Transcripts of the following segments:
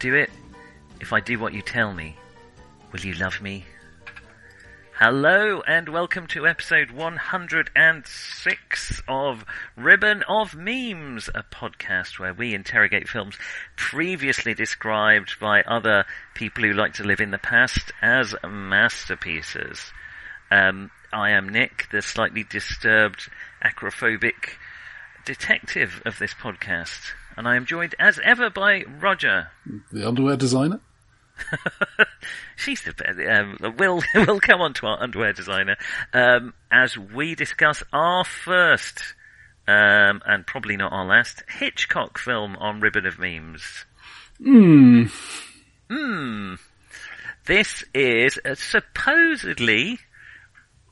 do it? If I do what you tell me, will you love me? Hello and welcome to episode 106 of Ribbon of Dreams, a podcast where we interrogate films previously described by other people who like to live in the past as masterpieces. Um, I am Nick, the slightly disturbed, acrophobic detective of this podcast, and I am joined as ever by Roger. The underwear designer? She's the best. Um, we'll we'll come on to our underwear designer um, as we discuss our first um, and probably not our last Hitchcock film on Ribbon of Dreams. Hmm. Hmm. This is uh, supposedly,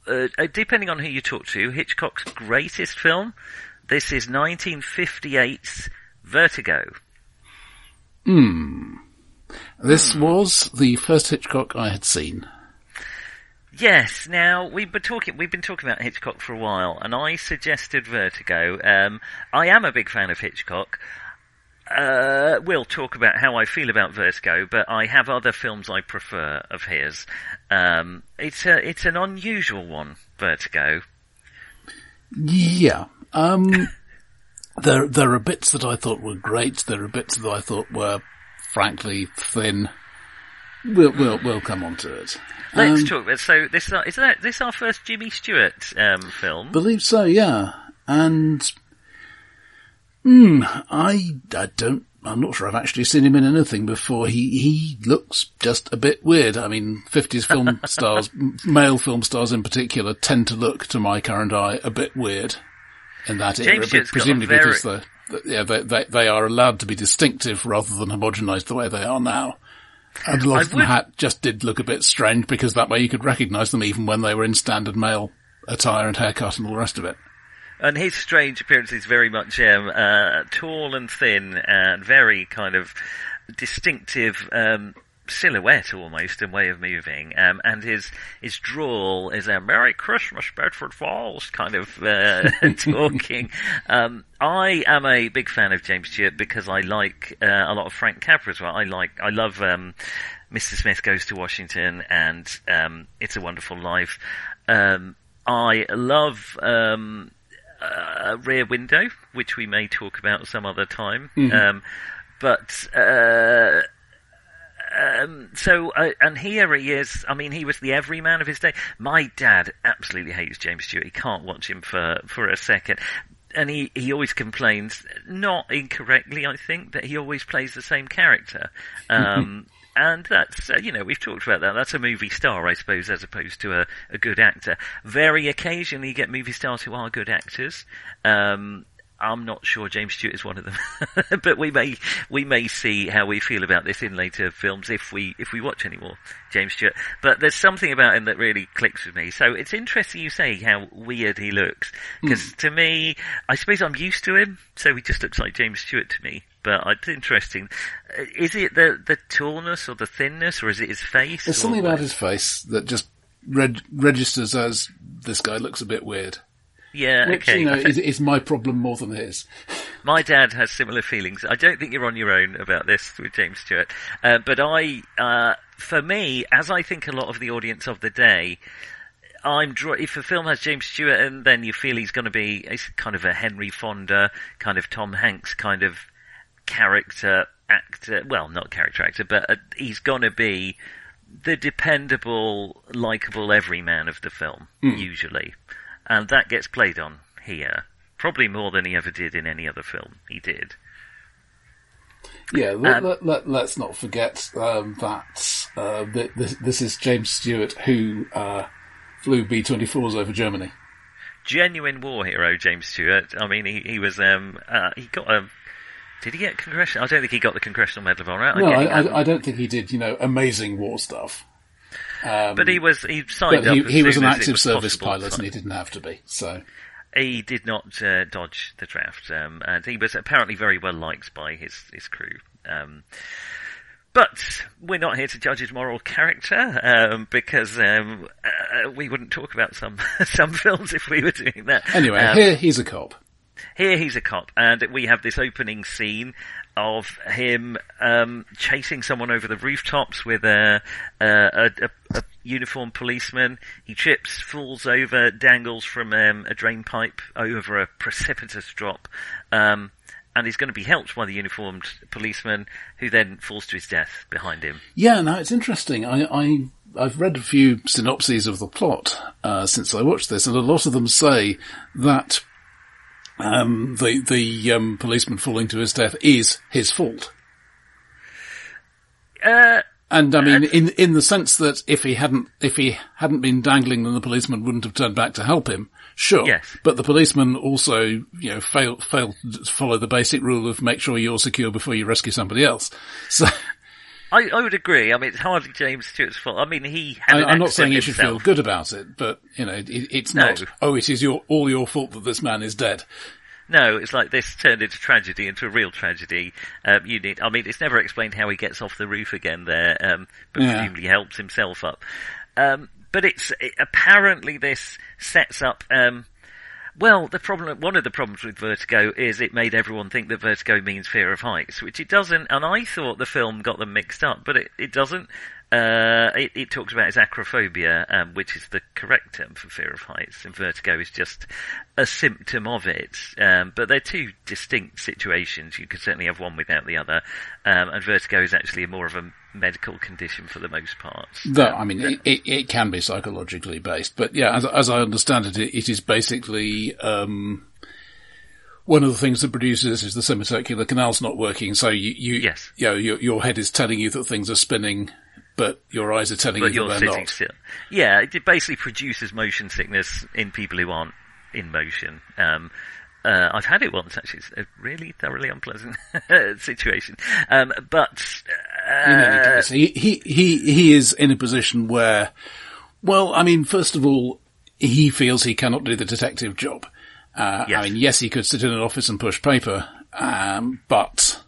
uh, uh, depending on who you talk to, Hitchcock's greatest film. This is 1958's Vertigo. Hmm. This Hmm. was the first Hitchcock I had seen. Yes. Now we've been talking. We've been talking about Hitchcock for a while, and I suggested Vertigo. Um, I am a big fan of Hitchcock. Uh, we'll talk about how I feel about Vertigo, but I have other films I prefer of his. Um, it's a it's an unusual one, Vertigo. Yeah. Um, there, there are bits that I thought were great. There are bits that I thought were, frankly, thin. We'll, we'll, we'll come on to it. Let's Um, talk. So this is our, is that this our first Jimmy Stewart um, film? Believe so, yeah. And, hmm, I, I don't, I'm not sure I've actually seen him in anything before. He, he looks just a bit weird. I mean, 50s film stars, male film stars in particular, tend to look, to my current eye, a bit weird in that era. James Stewart's got a presumably very- because the, the- yeah, they, they, they are allowed to be distinctive rather than homogenized the way they are now. And a lot I of them would- just did look a bit strange because that way you could recognize them even when they were in standard male attire and haircut and all the rest of it. And his strange appearance is very much um, uh, tall and thin and very kind of distinctive um, silhouette almost and way of moving. Um, and his his drawl is a "Merry Christmas, Bedford Falls" kind of uh, talking. Um, I am a big fan of James Stewart because I like uh, a lot of Frank Capra as well. I like I love. Um, Mr. Smith goes to Washington and um, It's a Wonderful Life. Um, I love um, uh, Rear Window, which we may talk about some other time. Um, but uh, um, so, uh, and here he is. I mean, he was the everyman of his day. My dad absolutely hates James Stewart. He can't watch him for for a second. And he, he always complains, not incorrectly, I think, that he always plays the same character. Um, and that's, uh, you know, we've talked about that. That's a movie star, I suppose, as opposed to a, a good actor. Very occasionally you get movie stars who are good actors. Um, I'm not sure James Stewart is one of them, but we may we may see how we feel about this in later films if we if we watch any more James Stewart. But there's something about him that really clicks with me. So it's interesting you say how weird he looks because to me, I suppose I'm used to him, so he just looks like James Stewart to me. But it's interesting. Uh, Is it the the tallness or the thinness, or is it his face? There's something about his face that just reg- registers as this guy looks a bit weird. Yeah, Which, okay. you know, is, is my problem more than his. My dad has similar feelings. I don't think you're on your own about this with James Stewart. Uh, but I, uh, for me, as I think a lot of the audience of the day, I'm draw- if a film has James Stewart and then you feel he's going to be he's kind of a Henry Fonda, kind of Tom Hanks kind of character actor, well, not character actor, but uh, he's going to be the dependable, likable everyman of the film, usually. And that gets played on here. Probably more than he ever did in any other film he did. Yeah, let, Um, let, let, let's not forget um, that uh, th- this, this is James Stewart who uh, flew B-24s over Germany. Genuine war hero, James Stewart. I mean, he, he was, um, uh, he got a, did he get congressional? I don't think he got the Congressional Medal of Honor. No, I. I, I don't think he did, you know, amazing war stuff. Um, but he was, he signed he, up. as he was an active was service pilot and he didn't have to be, so... he did not uh, dodge the draft, um, and he was apparently very well liked by his his crew. Um, but we're not here to judge his moral character um, because um, uh, we wouldn't talk about some some films if we were doing that. Anyway, Um, here he's a cop. Here he's a cop, and we have this opening scene of him um, chasing someone over the rooftops with a, a, a, a uniformed policeman. He trips, falls over, dangles from um, a drain pipe over a precipitous drop, um, and he's going to be helped by the uniformed policeman, who then falls to his death behind him. Yeah, now it's interesting. I, I I've read a few synopses of the plot uh, since I watched this, and a lot of them say that um, the the um, policeman falling to his death is his fault. Uh, And I mean, in in the sense that if he hadn't if he hadn't been dangling, then the policeman wouldn't have turned back to help him. Sure, Yes. but the policeman also, you know, failed failed to follow the basic rule of make sure you're secure before you rescue somebody else. So I, I would agree. I mean, it's hardly James Stewart's fault. I mean, he I, I'm not saying you should feel good about it, but you know, it, it's No. not. Oh, it is your all your fault that this man is dead. No, it's like this turned into tragedy, into a real tragedy. Um, you need, I mean, it's never explained how he gets off the roof again there, um, but Yeah. presumably helps himself up. Um, but it's it, apparently this sets up. Um, well, the problem, one of the problems with Vertigo is it made everyone think that Vertigo means fear of heights, which it doesn't. And I thought the film got them mixed up, but it, it doesn't. Uh, it, it talks about his acrophobia, um, which is the correct term for fear of heights, and vertigo is just a symptom of it. Um, but they're two distinct situations. You could certainly have one without the other, um, and vertigo is actually more of a medical condition for the most part. Though, I mean, it, it, it can be psychologically based, but yeah, as, as I understand it, it, it is basically, um, one of the things that produces is the semicircular canal's not working, so you, you, Yes. you know, your, your head is telling you that things are spinning, but your eyes are telling but you that they're sitting not. still. Yeah, it basically produces motion sickness in people who aren't in motion. Um, uh, I've had it once actually. It's a really thoroughly unpleasant situation. Um, but In any uh, case, he, he, he, he is in a position where, well, I mean, first of all, he feels he cannot do the detective job. Uh, Yes. I mean, yes, he could sit in an office and push paper, um, but,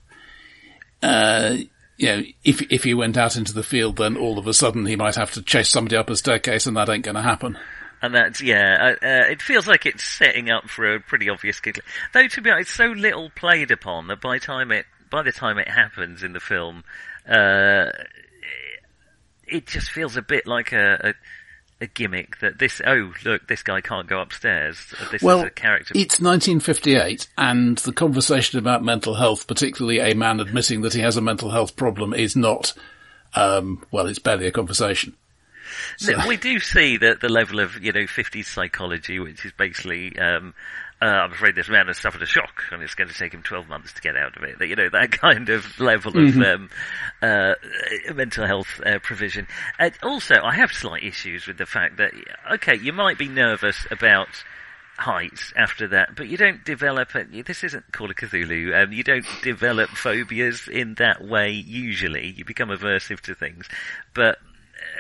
uh, you know, if, if he went out into the field, then all of a sudden he might have to chase somebody up a staircase and that ain't gonna happen. And that's yeah. Uh, uh, it feels like it's setting up for a pretty obvious gig. Though to be honest, it's so little played upon that by time it by the time it happens in the film, uh, it just feels a bit like a, a a gimmick that this oh look this guy can't go upstairs. This Well, is a character. it's 1958 and the conversation about mental health, particularly a man admitting that he has a mental health problem is not, um, well, it's barely a conversation. No, we do see that the level of you know 50s psychology, which is basically. Um, uh, I'm afraid this man has suffered a shock, and it's going to take him 12 months to get out of it. That, You know that kind of level of um, uh, mental health uh, provision. And also, I have slight issues with the fact that okay, you might be nervous about heights after that, but you don't develop. A, this isn't Call of Cthulhu. Um, you don't develop phobias in that way. Usually, you become aversive to things, but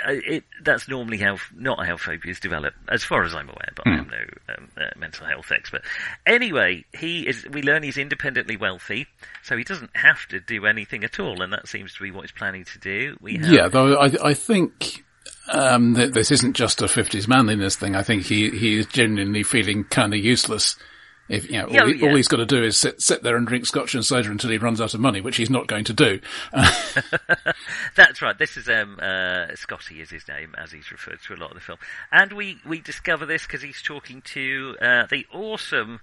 it, that's normally how not how phobias develop, as far as I'm aware. But I am no um, uh, mental health expert. Anyway, he is. We learn he's independently wealthy, so he doesn't have to do anything at all, and that seems to be what he's planning to do. We have, Yeah, though I, I think um, that this isn't just a 50s manliness thing. I think he, he is genuinely feeling kind of useless. If, you know, Yeah, all, he, yeah. all he's got to do is sit, sit there and drink scotch and soda until he runs out of money, which he's not going to do. That's right. This is um, uh, Scotty is his name, as he's referred to a lot of the film. And we, we discover this because he's talking to uh, the awesome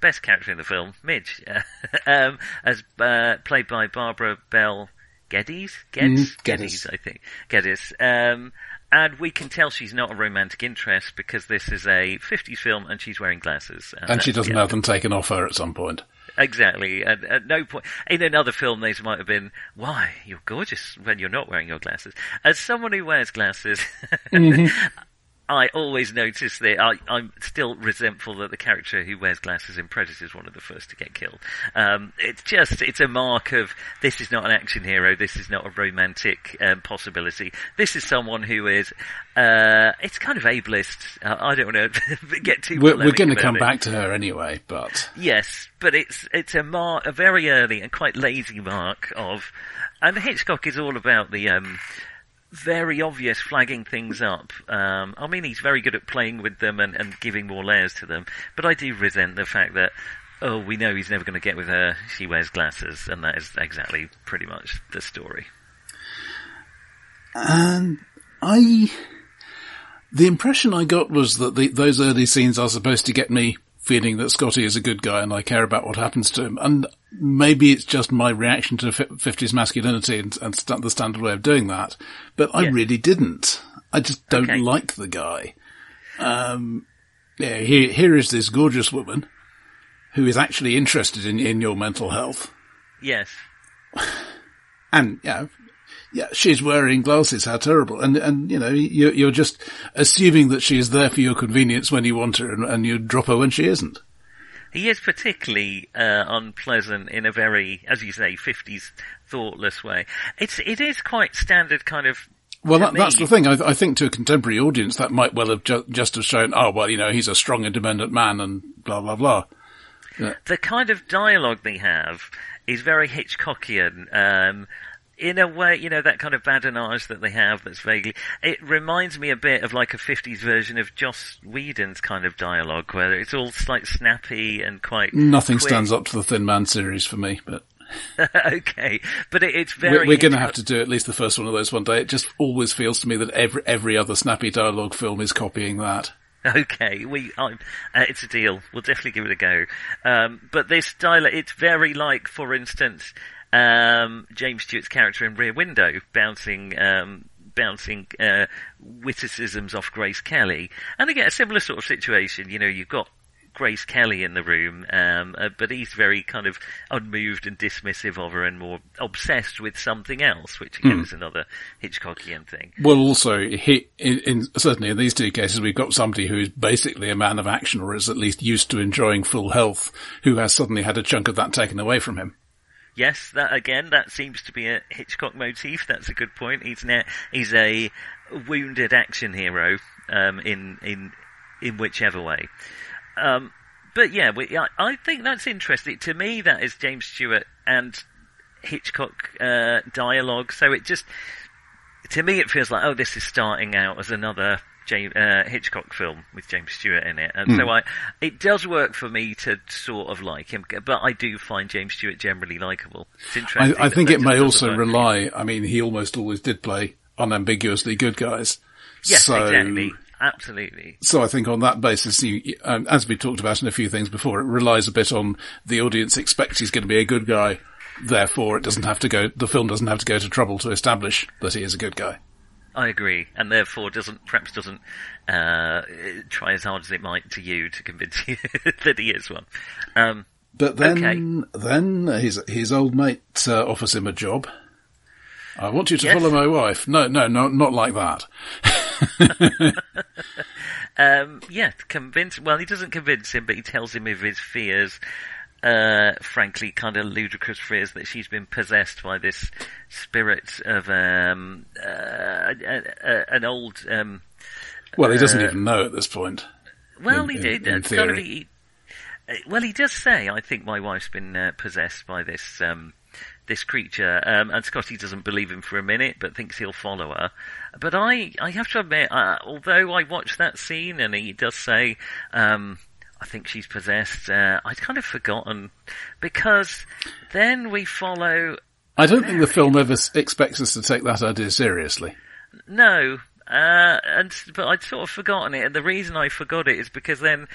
best character in the film, Midge, um, as uh, played by Barbara Bell Geddes. Geddes, Mm, Geddes. I think. Geddes. Um, and we can tell she's not a romantic interest because this is a 50s film and she's wearing glasses. And she doesn't the have them taken off her at some point. Exactly. And at no point in another film, these might have been, "Why you're gorgeous when you're not wearing your glasses." As someone who wears glasses, mm-hmm. I always notice that I, I'm still resentful that the character who wears glasses in Predator is one of the first to get killed. Um, it's just, it's a mark of, this is not an action hero, this is not a romantic um, possibility. This is someone who is, uh, it's kind of ableist. Uh, I don't want to get too We're, we're going to come it. back to her anyway, but Yes, but it's it's a mark, a very early and quite lazy mark of, and Hitchcock is all about the um, very obvious flagging things up. Um, I mean, he's very good at playing with them and, and giving more layers to them, but I do resent the fact that. Oh, we know he's never going to get with her. She wears glasses, and that is exactly pretty much the story. and I, the impression I got was that the, those early scenes are supposed to get me feeling that Scotty is a good guy and I care about what happens to him. And maybe it's just my reaction to fi- 50s masculinity and, and st- the standard way of doing that, but I Yeah. really didn't. I just don't Okay. like the guy. Um, yeah, here, here is this gorgeous woman who is actually interested in, in your mental health. Yes, And, yeah, yeah, she's wearing glasses. How terrible. And, and, you know, you're, you're just assuming that she is there for your convenience when you want her and, and you drop her when she isn't. He is particularly uh, unpleasant in a very, as you say, 50s thoughtless way. It's it is quite standard kind of Well, that, that's the thing. I, I think to a contemporary audience, that might well have ju- just have shown, oh, well, you know, he's a strong, independent man and blah, blah, blah. the kind of dialogue they have is very Hitchcockian. Um, in a way, you know, that kind of badinage that they have that's vaguely, it reminds me a bit of like a 50s version of Joss Whedon's kind of dialogue where it's all like snappy and quite Nothing quick. stands up to the Thin Man series for me, but okay, but it, it's we're, very we're going to have to do at least the first one of those one day. It just always feels to me that every, every other snappy dialogue film is copying that. Okay, we uh, it's a deal. We'll definitely give it a go. Um, but this dialogue, it's very like, for instance, um, James Stewart's character in Rear Window bouncing. Um, Bouncing uh, witticisms off Grace Kelly, and again a similar sort of situation. You know, you've got Grace Kelly in the room, um, uh, but he's very kind of unmoved and dismissive of her, and more obsessed with something else, which again is another Hitchcockian thing. Well, also, he, in, in, certainly in these two cases, we've got somebody who is basically a man of action, or is at least used to enjoying full health, who has suddenly had a chunk of that taken away from him. Yes, that again, that seems to be a Hitchcock motif. That's a good point. He's now he's a wounded action hero um, in in in whichever way. Um, but yeah, we, I, I think that's interesting. To me, that is James Stewart and Hitchcock uh, dialogue. So it just to me, it feels like oh, this is starting out as another. James, uh, Hitchcock film with James Stewart in it, and so I, it does work for me to sort of like him, but I do find James Stewart generally likable. I. I think it may also rely, I mean, he almost always did play unambiguously good guys. Yes, so, exactly, absolutely. So I think on that basis, you, um, as we talked about in a few things before, it relies a bit on the audience expects he's going to be a good guy. Therefore, it doesn't have to go, the film doesn't have to go to trouble to establish that he is a good guy. I agree, and therefore doesn't perhaps doesn't uh, try as hard as it might to you to convince you that he is one. Um, But then, then his, his old mate uh, offers him a job. I want you to Yes. follow my wife. No, no, no, not like that. um, yeah, convince. Well, he doesn't convince him, but he tells him of his fears. Uh, frankly, kind of ludicrous fears that she's been possessed by this spirit of um, uh, a, a, an old. Um, Well, he doesn't Uh, even know at this point. Well, in- he did. in it's kind of- theory. he- uh, well, he does say, "I think my wife's been uh, possessed by this um, this creature," um, and Scotty doesn't believe him for a minute, but thinks he'll follow her. But I, I have to admit, uh, although I watched that scene and he does say, um, "I think she's possessed," uh, I'd kind of forgotten because then we follow I don't think the film ever expects us to take that idea seriously. No, uh, and but I'd sort of forgotten it, and the reason I forgot it is because then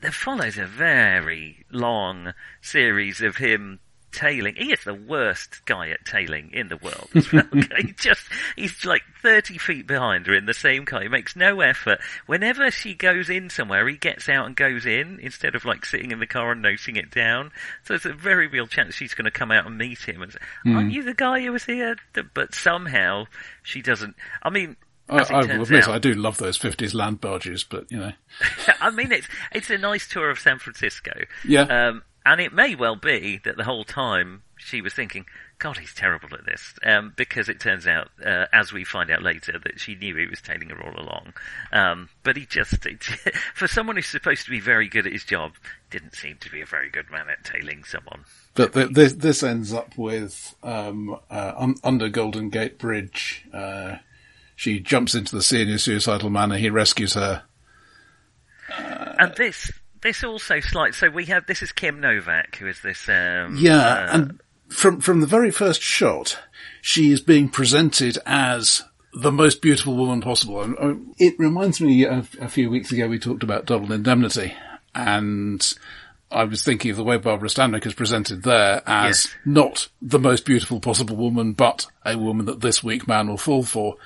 there follows a very long series of him tailing. He is the worst guy at tailing in the world. he just he's like thirty feet behind her in the same car. He makes no effort. Whenever she goes in somewhere, he gets out and goes in instead of like sitting in the car and noting it down. So there's a very real chance she's going to come out and meet him and say, "Aren't you the guy who was here?" But somehow she doesn't. I mean, I, I will admit out, I do love those 50s land barges, but you know. I mean, it's, it's a nice tour of San Francisco. Yeah. Um, and it may well be that the whole time she was thinking, God, he's terrible at this. Um, because it turns out, uh, as we find out later, that she knew he was tailing her all along. Um, but he just, it, for someone who's supposed to be very good at his job, didn't seem to be a very good man at tailing someone. But the, this, this ends up with, um, uh, un- under Golden Gate Bridge, uh, she jumps into the sea in a suicidal manner. He rescues her. And this, this also slight. So we have this is Kim Novak, who is this. Um, yeah, uh, and from from the very first shot, she is being presented as the most beautiful woman possible. It reminds me of a few weeks ago we talked about Double Indemnity, and I was thinking of the way Barbara Stanwyck is presented there as yes. not the most beautiful possible woman, but a woman that this weak man will fall for.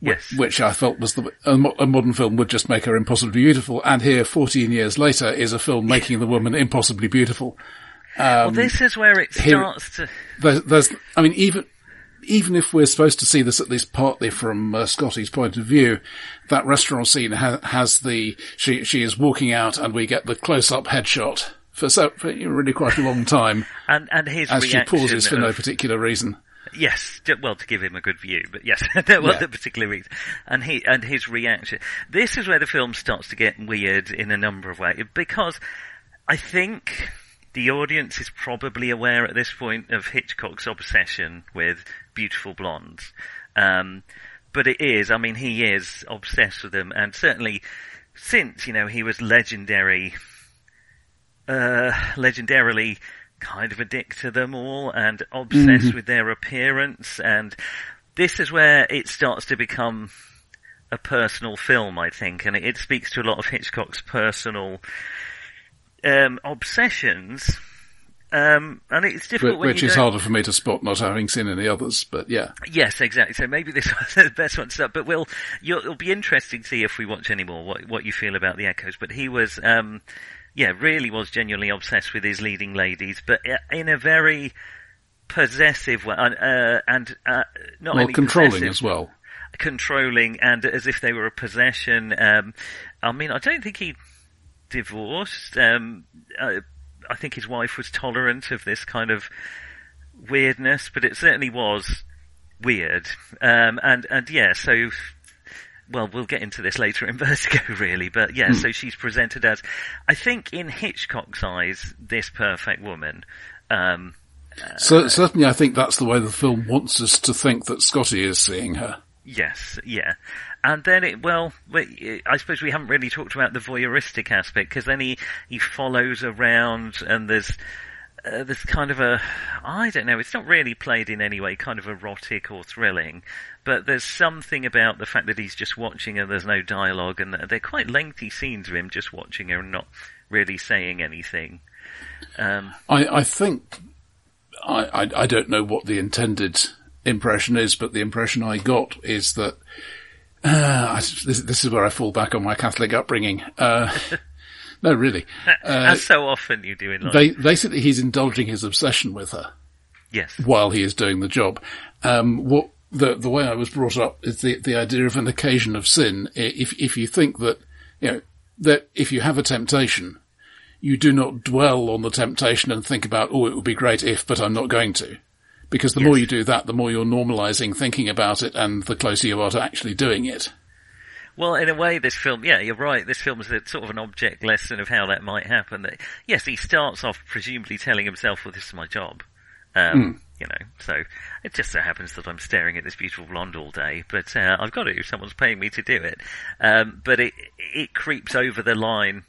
Yes. Which I felt was the, a, a, modern film would just make her impossibly beautiful. And here, 14 years later, is a film making the woman impossibly beautiful. Um, well, this is where it starts here, to. There's, there's, I mean, even, even if we're supposed to see this at least partly from uh, Scotty's point of view, that restaurant scene ha- has the, she, she is walking out and we get the close-up headshot for so, for really quite a long time. and, and his As she pauses for no particular reason. Yes, well, to give him a good view, but yes, there was yeah. a particular reason. And he, and his reaction. This is where the film starts to get weird in a number of ways, because I think the audience is probably aware at this point of Hitchcock's obsession with beautiful blondes. Um, but it is, I mean, he is obsessed with them, and certainly since, you know, he was legendary, uh, legendarily kind of addict to them all and obsessed mm-hmm. with their appearance. And this is where it starts to become a personal film, I think, and it, speaks to a lot of Hitchcock's personal um, obsessions. Um, and it's difficult. Which, which is harder for me to spot, not having seen any others. But yeah. Yes, exactly. So maybe this was the best one to start. But we'll, it'll be interesting to see if we watch any more what what you feel about the echoes. But he was, um, yeah, really was genuinely obsessed with his leading ladies, but in a very possessive way, uh, and uh, not well, only controlling as well, controlling, and as if they were a possession. Um, I mean, I don't think he divorced. Um, uh, I think his wife was tolerant of this kind of weirdness, but it certainly was weird. Um, and and yeah, so well, we'll get into this later in Vertigo, really, but yeah, mm. so she's presented as, I think in Hitchcock's eyes, this perfect woman. Um, so uh, certainly, I think that's the way the film wants us to think that Scotty is seeing her. Yes, yeah, and then it well, I suppose we haven't really talked about the voyeuristic aspect because then he he follows around and there's uh, there's kind of a, I don't know, it's not really played in any way kind of erotic or thrilling, but there's something about the fact that he's just watching her, there's no dialogue, and they're quite lengthy scenes of him just watching her and not really saying anything. Um, I, I think, I, I, I don't know what the intended impression is, but the impression I got is that, uh, this, this, is where I fall back on my Catholic upbringing. Uh, No, really. Uh, As so often you do in life. Ba- basically, he's indulging his obsession with her. Yes. While he is doing the job. Um, what the the way I was brought up is the the idea of an occasion of sin. If if you think that you know that if you have a temptation, you do not dwell on the temptation and think about oh it would be great if, but I'm not going to. Because the yes. more you do that, the more you're normalizing thinking about it, and the closer you are to actually doing it. Well, in a way, this film, yeah, you're right. This film is a, sort of an object lesson of how that might happen. That, yes, he starts off presumably telling himself, well, this is my job. Um, mm. You know, so it just so happens that I'm staring at this beautiful blonde all day, but uh, I've got to. Someone's paying me to do it. Um, but it it creeps over the line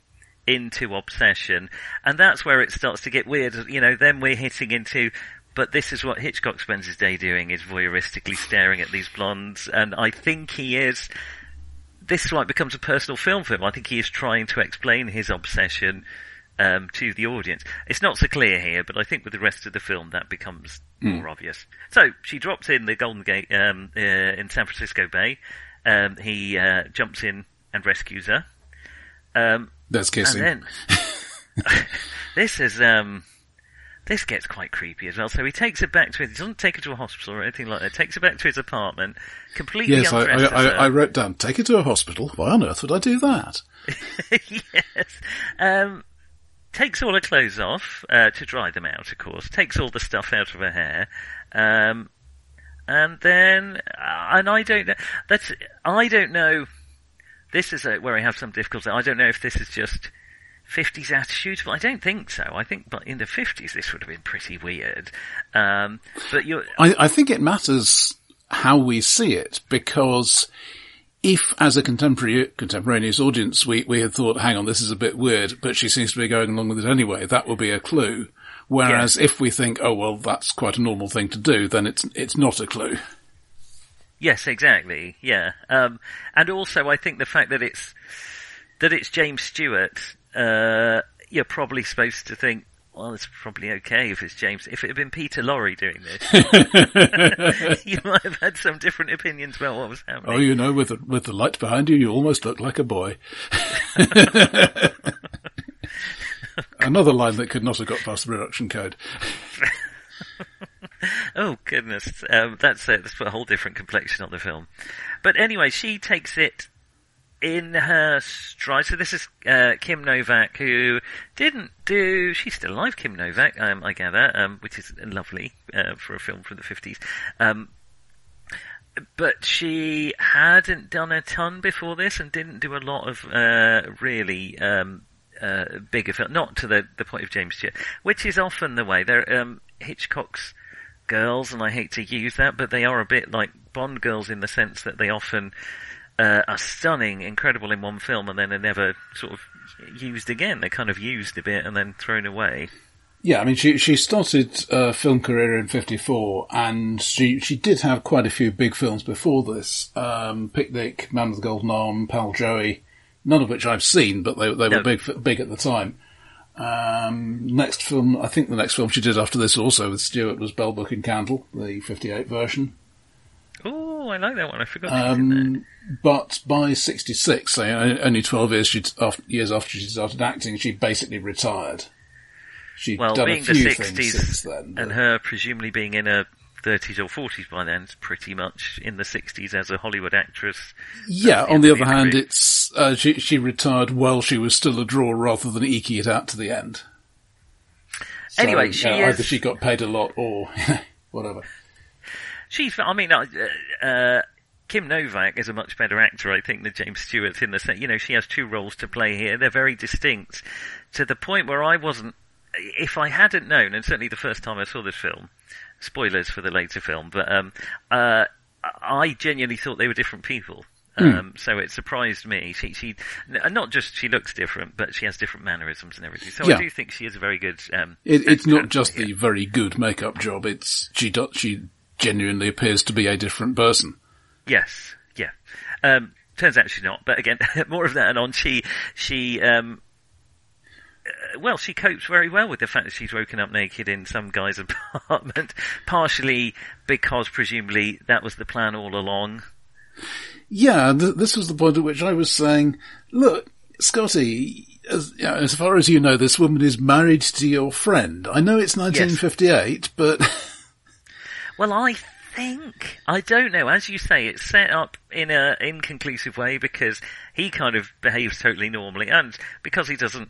into obsession, and that's where it starts to get weird. You know, then we're hitting into but this is what Hitchcock spends his day doing is voyeuristically staring at these blondes and I think he is this it becomes a personal film for him. I think he is trying to explain his obsession um, to the audience. It's not so clear here, but I think with the rest of the film that becomes mm. more obvious. So she drops in the Golden Gate um, uh, in San Francisco Bay. Um, he uh, jumps in and rescues her. Um, That's kissing. Then, this is um, this gets quite creepy as well. So he takes her back to his, he doesn't take her to a hospital or anything like that. Takes her back to his apartment, completely Yes, I, I, I, wrote down, take her to a hospital. Why on earth would I do that? yes. Um, takes all her clothes off uh, to dry them out, of course. Takes all the stuff out of her hair, um, and then uh, and I don't know. That's I don't know. This is uh where I have some difficulty. I don't know if this is just 50s attitude, but I don't think so. I think, but in the 50s, this would have been pretty weird. Um, but you're, I, I think it matters how we see it because if as a contemporary, contemporaneous audience we, we had thought, hang on, this is a bit weird, but she seems to be going along with it anyway, that would be a clue. Whereas if we think, oh well, that's quite a normal thing to do, then it's, it's not a clue. Yes, exactly. Yeah, um, and also I think the fact that it's that it's James Stewart, uh, you're probably supposed to think, well, it's probably okay if it's James. If it had been Peter Lorre doing this, you might have had some different opinions about what was happening. Oh, you know, with the, with the light behind you, you almost look like a boy. Another line that could not have got past the production code. Oh goodness, um, that's it. That's put a whole different complexion on the film. But anyway, she takes it in her stride. So this is uh, Kim Novak, who didn't do. She's still alive, Kim Novak, um, I gather, um, which is lovely uh, for a film from the fifties. Um, but she hadn't done a ton before this, and didn't do a lot of uh, really. Um, uh, bigger film, not to the the point of James Stewart, which is often the way. They're um, Hitchcock's girls, and I hate to use that, but they are a bit like Bond girls in the sense that they often uh, are stunning, incredible in one film, and then are never sort of used again. They're kind of used a bit and then thrown away. Yeah, I mean, she she started a film career in '54, and she she did have quite a few big films before this. Um, Picnic, Man with the Golden Arm, Pal Joey, none of which I've seen, but they they No. were big big at the time. Um, next film, I think the next film she did after this also with Stewart was Bell Book and Candle, the '58 version. Oh, I like that one. I forgot. she. Um, but by '66, so only 12 years after, years after she started acting, she basically retired. She'd Well, done being a the few things 60s since then. but- and her presumably being in her 30s or 40s by then, pretty much in the 60s as a Hollywood actress. Yeah, on the other hand, it's uh, she she retired while she was still a draw rather than eking it out to the end. So, Anyway, she uh, is- either she got paid a lot or whatever. She's, I mean, uh, uh, Kim Novak is a much better actor, I think, than James Stewart in the sense, you know, she has two roles to play here. They're very distinct to the point where I wasn't, if I hadn't known, and certainly the first time I saw this film, spoilers for the later film, but, um, uh, I genuinely thought they were different people. Um, so it surprised me. She, she, not just she looks different, but she has different mannerisms and everything. So Yeah. I do think she is a very good. Um, It, it's not just the very good makeup job. It's she do, she genuinely appears to be a different person. Yes, yeah. Um, turns out she's not, but again, more of that and on. She, she, um, uh, well, she copes very well with the fact that she's woken up naked in some guy's apartment, partially because presumably that was the plan all along. Yeah, th- this was the point at which I was saying, look, Scotty, as, you know, as far as you know, this woman is married to your friend. I know it's 1958, but Well, I think I don't know. As you say, it's set up in a inconclusive way because he kind of behaves totally normally, and because he doesn't,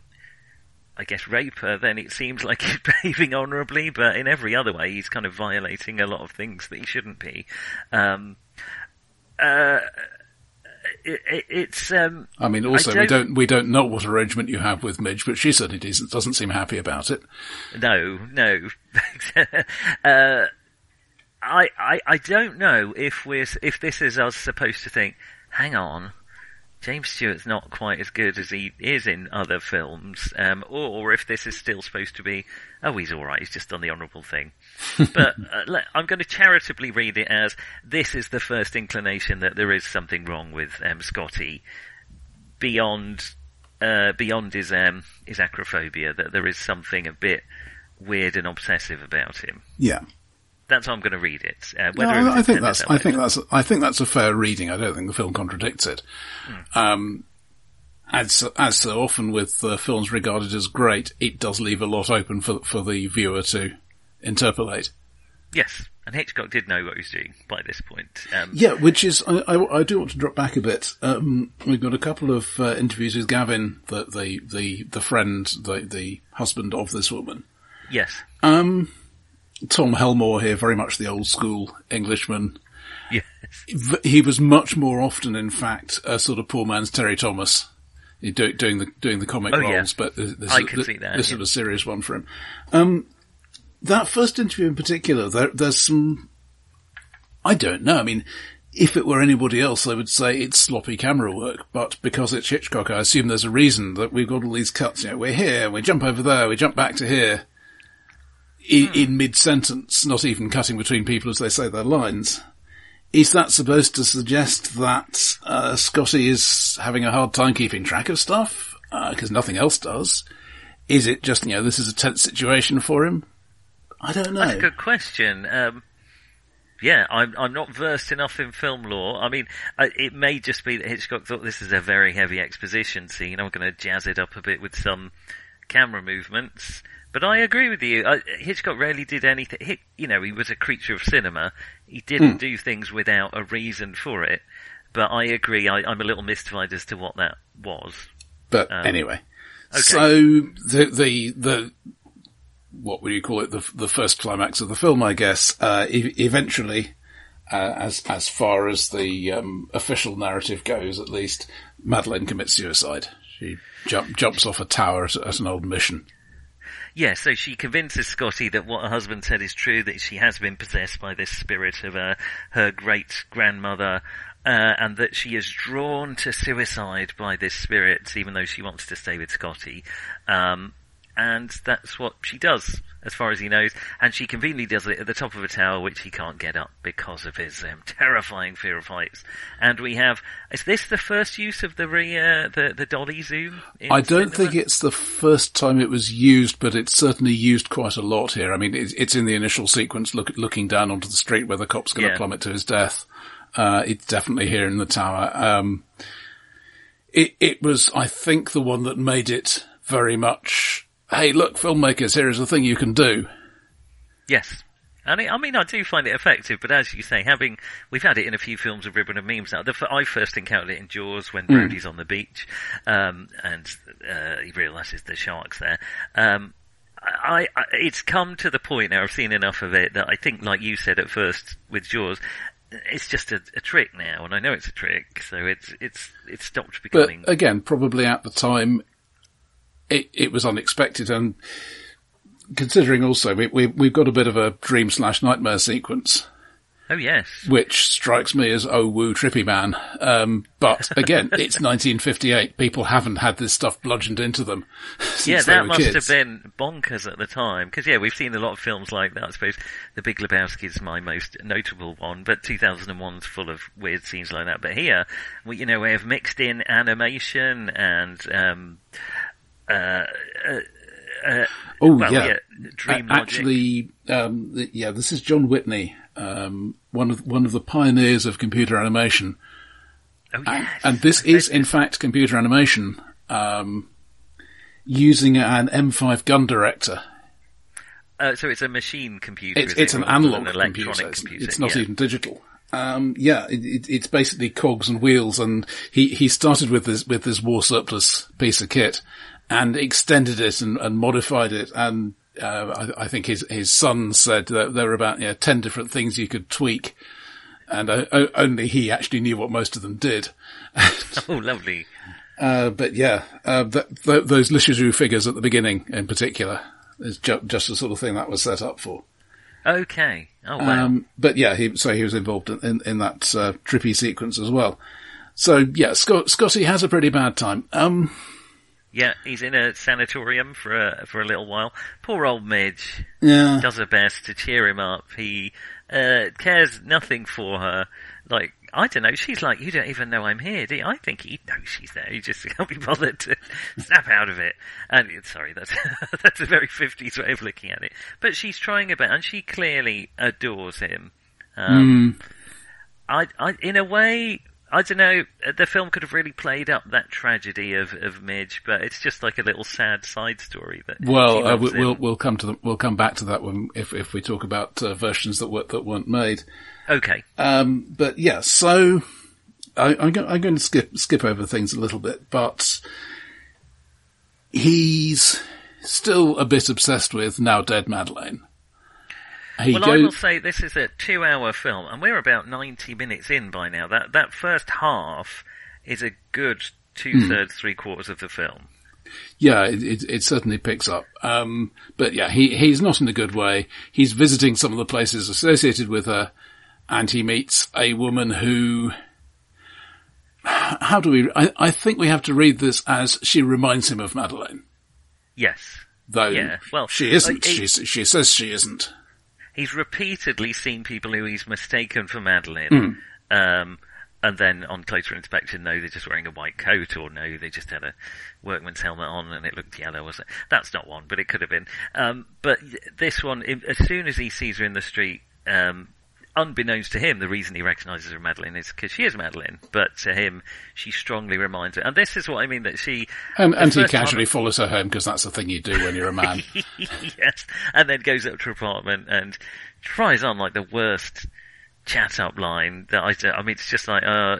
I guess, rape her, then it seems like he's behaving honourably. But in every other way, he's kind of violating a lot of things that he shouldn't be. Um, uh, it, it, it's um, I mean, also I we don't- don't we don't know what arrangement you have with Midge, but she certainly doesn't doesn't seem happy about it. No, no. uh, I, I, I don't know if we're, if this is us supposed to think, hang on, James Stewart's not quite as good as he is in other films, um, or if this is still supposed to be, oh, he's alright, he's just done the honourable thing. but uh, I'm going to charitably read it as, this is the first inclination that there is something wrong with um, Scotty, beyond uh, beyond his um, his acrophobia, that there is something a bit weird and obsessive about him. Yeah, That's how I'm going to read it. Uh, no, I, I think that's that I think that's I think that's a fair reading. I don't think the film contradicts it. Um, as as so often with uh, films regarded as great, it does leave a lot open for for the viewer to interpolate. Yes, and Hitchcock did know what he was doing by this point. Um, Yeah, which is I, I, I do want to drop back a bit. Um, we've got a couple of uh, interviews with Gavin, the the the, the friend, the the husband of this woman. yes, Um, Tom Helmore here, very much the old school Englishman. yes, He was much more often, in fact, a sort of poor man's Terry Thomas. Do, doing the doing the comic Oh, yeah. roles, but this, this, I is- this, see that, this yeah. is a serious one for him. Um, that first interview in particular, there, there's some. I don't know. I mean, if it were anybody else, I would say it's sloppy camera work. But because it's Hitchcock, I assume there's a reason that we've got all these cuts. You know, we're here, we jump over there, we jump back to here. In, Hmm. in mid-sentence, not even cutting between people as they say their lines. Is that supposed to suggest that uh, Scotty is having a hard time keeping track of stuff because nothing else does? Is it just you know this is a tense situation for him? I don't know. that's a good question. Um, yeah, I'm I'm not versed enough in film lore. I mean, uh, it may just be that Hitchcock thought this is a very heavy exposition scene. I'm going to jazz it up a bit with some camera movements. But I agree with you. Uh, Hitchcock rarely did anything. He, you know, he was a creature of cinema. He didn't do things without a reason for it. But I agree. I, I'm a little mystified as to what that was. But Um, anyway, okay. so the the the what would you call it? The the first climax of the film, I guess. Uh, e- eventually, uh, as as far as the um, official narrative goes, at least, Madeleine commits suicide. She jump, jumps off a tower at, at an old mission. Yeah, so she convinces Scotty that what her husband said is true, that she has been possessed by this spirit of uh, her great grandmother, uh, and that she is drawn to suicide by this spirit, even though she wants to stay with Scotty. Um, and that's what she does, as far as he knows. And she conveniently does it at the top of a tower, which he can't get up because of his um, terrifying fear of heights. And we have, is this the first use of the re, uh, the, the dolly zoom? I don't cinema? think it's the first time it was used, but it's certainly used quite a lot here. I mean, it's, it's in the initial sequence, look, looking down onto the street where the cop's going to Yeah. plummet to his death. Uh, it's definitely here in the tower. Um, it, it was, I think, the one that made it very much, hey, look, filmmakers, here is a thing you can do. Yes. And I I mean, I do find it effective, but as you say, having we've had it in a few films of Ribbon and Dreams now. The, I first encountered it in Jaws when Brody's on the beach, um, and uh, he realises the sharks there. Um, I, I, it's come to the point now. I've seen enough of it that I think, like you said at first with Jaws, it's just a, a trick now, and I know it's a trick, so it's it's it's stopped becoming. But becoming. again, probably at the time, it, it was unexpected and considering also we, we, we've got a bit of a dream slash nightmare sequence. oh yes, which strikes me as oh woo trippy man. Um, but again, it's 1958. People haven't had this stuff bludgeoned into them since yeah, that must kids. have been bonkers at the time. Because yeah, we've seen a lot of films like that. I suppose The Big Lebowski is my most notable one, but 2001's full of weird scenes like that. But here, we, you know, we have mixed in animation and um, uh, uh, uh, Oh well, yeah. Logic. Actually, um, yeah, this is John Whitney, um, one of one of the pioneers of computer animation, oh and, yes, and this is in fact computer animation um, using an M5 gun director. uh, so it's a machine computer. It's, it's it, an analog an electronic computer. It's, computer. it's not yeah. even digital. Um, yeah, it, it, it's basically cogs and wheels, and he, he started with this with this war surplus piece of kit, and extended it and, and modified it, and uh, I, I think his his son said that there were about you know, ten different things you could tweak, and uh, only he actually knew what most of them did. Oh, lovely. Uh, but yeah, uh, th- th- those Lissajous figures at the beginning, in particular, is ju- just the sort of thing that was set up for. Okay. Oh wow. Um, but yeah, he, so he was involved in, in, in that uh, trippy sequence as well. So yeah, Scott, Scotty has a pretty bad time. Um, Yeah, he's in a sanatorium for a for a little while. Poor old Midge yeah, does her best to cheer him up. He uh, cares nothing for her. Like I don't know, she's like, you don't even know I'm here. Do you? I think he knows she's there. He just can't be bothered to snap out of it. And sorry, that's that's a very fifties way of looking at it. But she's trying a bit, and she clearly adores him. Um, I, I, in a way, I don't know. The film could have really played up that tragedy of, of Midge, but it's just like a little sad side story. That well, uh, we, will we'll come to the, we'll come back to that when if if we talk about uh, versions that were that weren't made. Okay. Um, but yeah, so I, I'm going to skip skip over things a little bit, but he's still a bit obsessed with now dead Madeleine. He well, I will say this is a two-hour film, and we're about ninety minutes in by now. That that first half is a good two-thirds, hmm. three-quarters of the film. Yeah, it, it, it certainly picks up. Um, but yeah, he he's not in a good way. He's visiting some of the places associated with her, and he meets a woman who. How do we? I, I think we have to read this as she reminds him of Madeleine. Yes. Though yeah. well, she isn't. Uh, she she says she isn't he's repeatedly seen people who he's mistaken for Madeleine. Mm. Um, and then on closer inspection, no, they're just wearing a white coat, or no, they just had a workman's helmet on and it looked yellow. Was it? That's not one, but it could have been. Um, but this one, as soon as he sees her in the street, um, unbeknownst to him, the reason he recognises her Madeleine is because she is Madeleine. But to him, she strongly reminds him. And this is what I mean that she. And, and he casually time, follows her home because that's the thing you do when you're a man. yes. And then goes up to her apartment and tries on like the worst chat up line that I. I mean, it's just like, uh,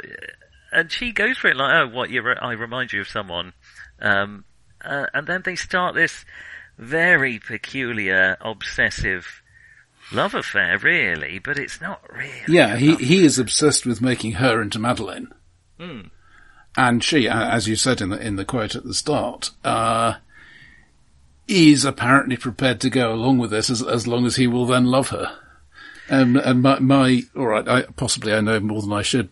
and she goes for it like, oh, what you? Re- I remind you of someone. Um, uh, and then they start this very peculiar, obsessive love affair, really, but it's not really. Yeah, he, he is obsessed with making her into Madeleine. Mm. And she, as you said in the, in the quote at the start, uh, is apparently prepared to go along with this as, as long as he will then love her. And, and my, my, alright, I, possibly I know more than I should,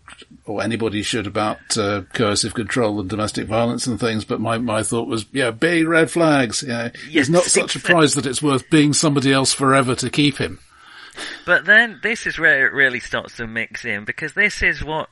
or anybody should about, uh, coercive control and domestic violence and things, but my, my thought was, yeah, big red flags, yeah. Yes, it's not such a prize that it's worth being somebody else forever to keep him. But then this is where it really starts to mix in because this is what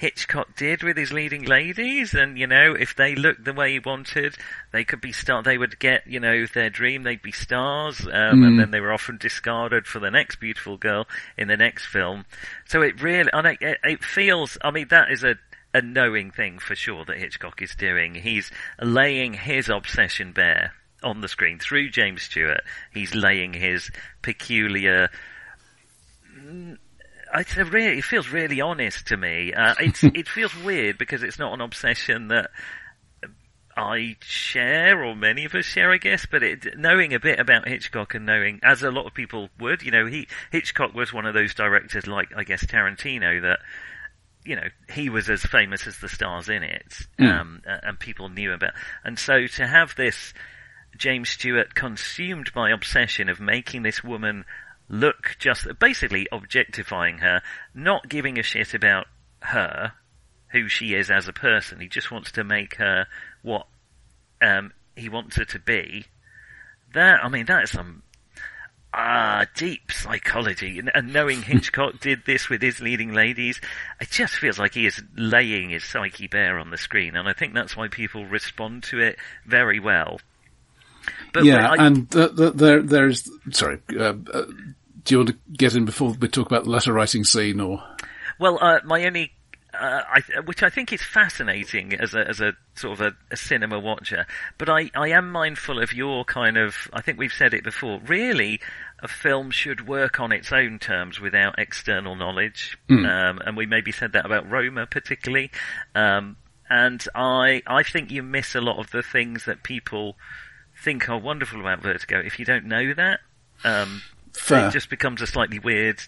Hitchcock did with his leading ladies, and you know, if they looked the way he wanted, they could be star. They would get, you know, their dream. They'd be stars, um, mm. and then they were often discarded for the next beautiful girl in the next film. So it really, I it, it feels. I mean, that is a a knowing thing for sure that Hitchcock is doing. He's laying his obsession bare on the screen through James Stewart. He's laying his peculiar it's a really, it feels really honest to me. Uh, it feels weird because it's not an obsession that I share or many of us share, I guess. But it, knowing a bit about Hitchcock and knowing, as a lot of people would, you know, he Hitchcock was one of those directors, like I guess Tarantino, that you know he was as famous as the stars in it, mm. um, and people knew about. And so to have this James Stewart consumed by obsession of making this woman look just basically objectifying her, not giving a shit about her, who she is as a person. He just wants to make her what um, he wants her to be. That I mean, that is some ah deep psychology. And, and knowing Hitchcock did this with his leading ladies, it just feels like he is laying his psyche bare on the screen, and I think that's why people respond to it very well. But yeah, I, and the, there, there's sorry. Uh, uh, do you want to get in before we talk about the letter writing scene, or? Well, uh, my only, uh, I, which I think is fascinating as a as a sort of a, a, cinema watcher, but I I am mindful of your kind of. I think we've said it before. Really, a film should work on its own terms without external knowledge, mm. um, and we maybe said that about Roma particularly. Um, and I I think you miss a lot of the things that people think are wonderful about Vertigo if you don't know that. Um, Fair. It just becomes a slightly weird.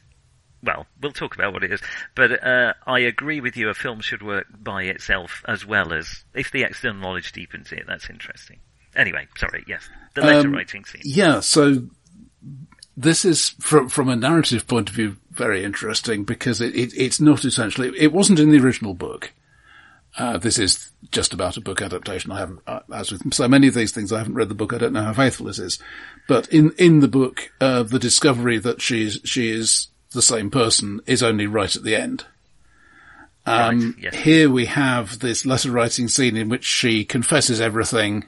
Well, we'll talk about what it is, but uh, I agree with you. A film should work by itself as well as if the external knowledge deepens it. That's interesting. Anyway, sorry. Yes, the letter um, writing scene. Yeah. So this is from from a narrative point of view very interesting because it, it it's not essentially it wasn't in the original book. Uh, this is just about a book adaptation. I haven't, uh, as with so many of these things, I haven't read the book. I don't know how faithful it is. But in, in the book, uh, the discovery that she's, she is the same person is only right at the end. Um, right, yes. here we have this letter writing scene in which she confesses everything.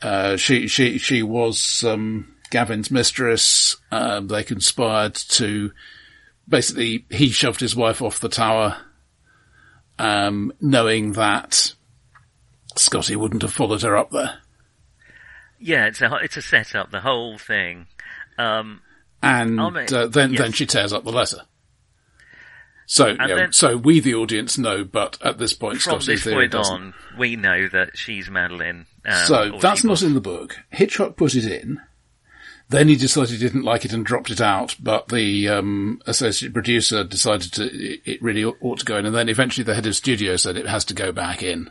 Uh, she, she, she was, um, Gavin's mistress. Um, they conspired to, basically, he shoved his wife off the tower um, knowing that Scotty wouldn't have followed her up there. Yeah, it's a it's a setup, the whole thing. Um, and uh, then yes. then she tears up the letter. So, know, then- so we, the audience, know, but at this point, from Scotty's this point doesn't. on, we know that she's Madeleine. Um, So that's not in the book. Hitchcock put it in. Then he decided he didn't like it and dropped it out, but the um, associate producer decided to, it really ought to go in, and then eventually the head of studio said it has to go back in.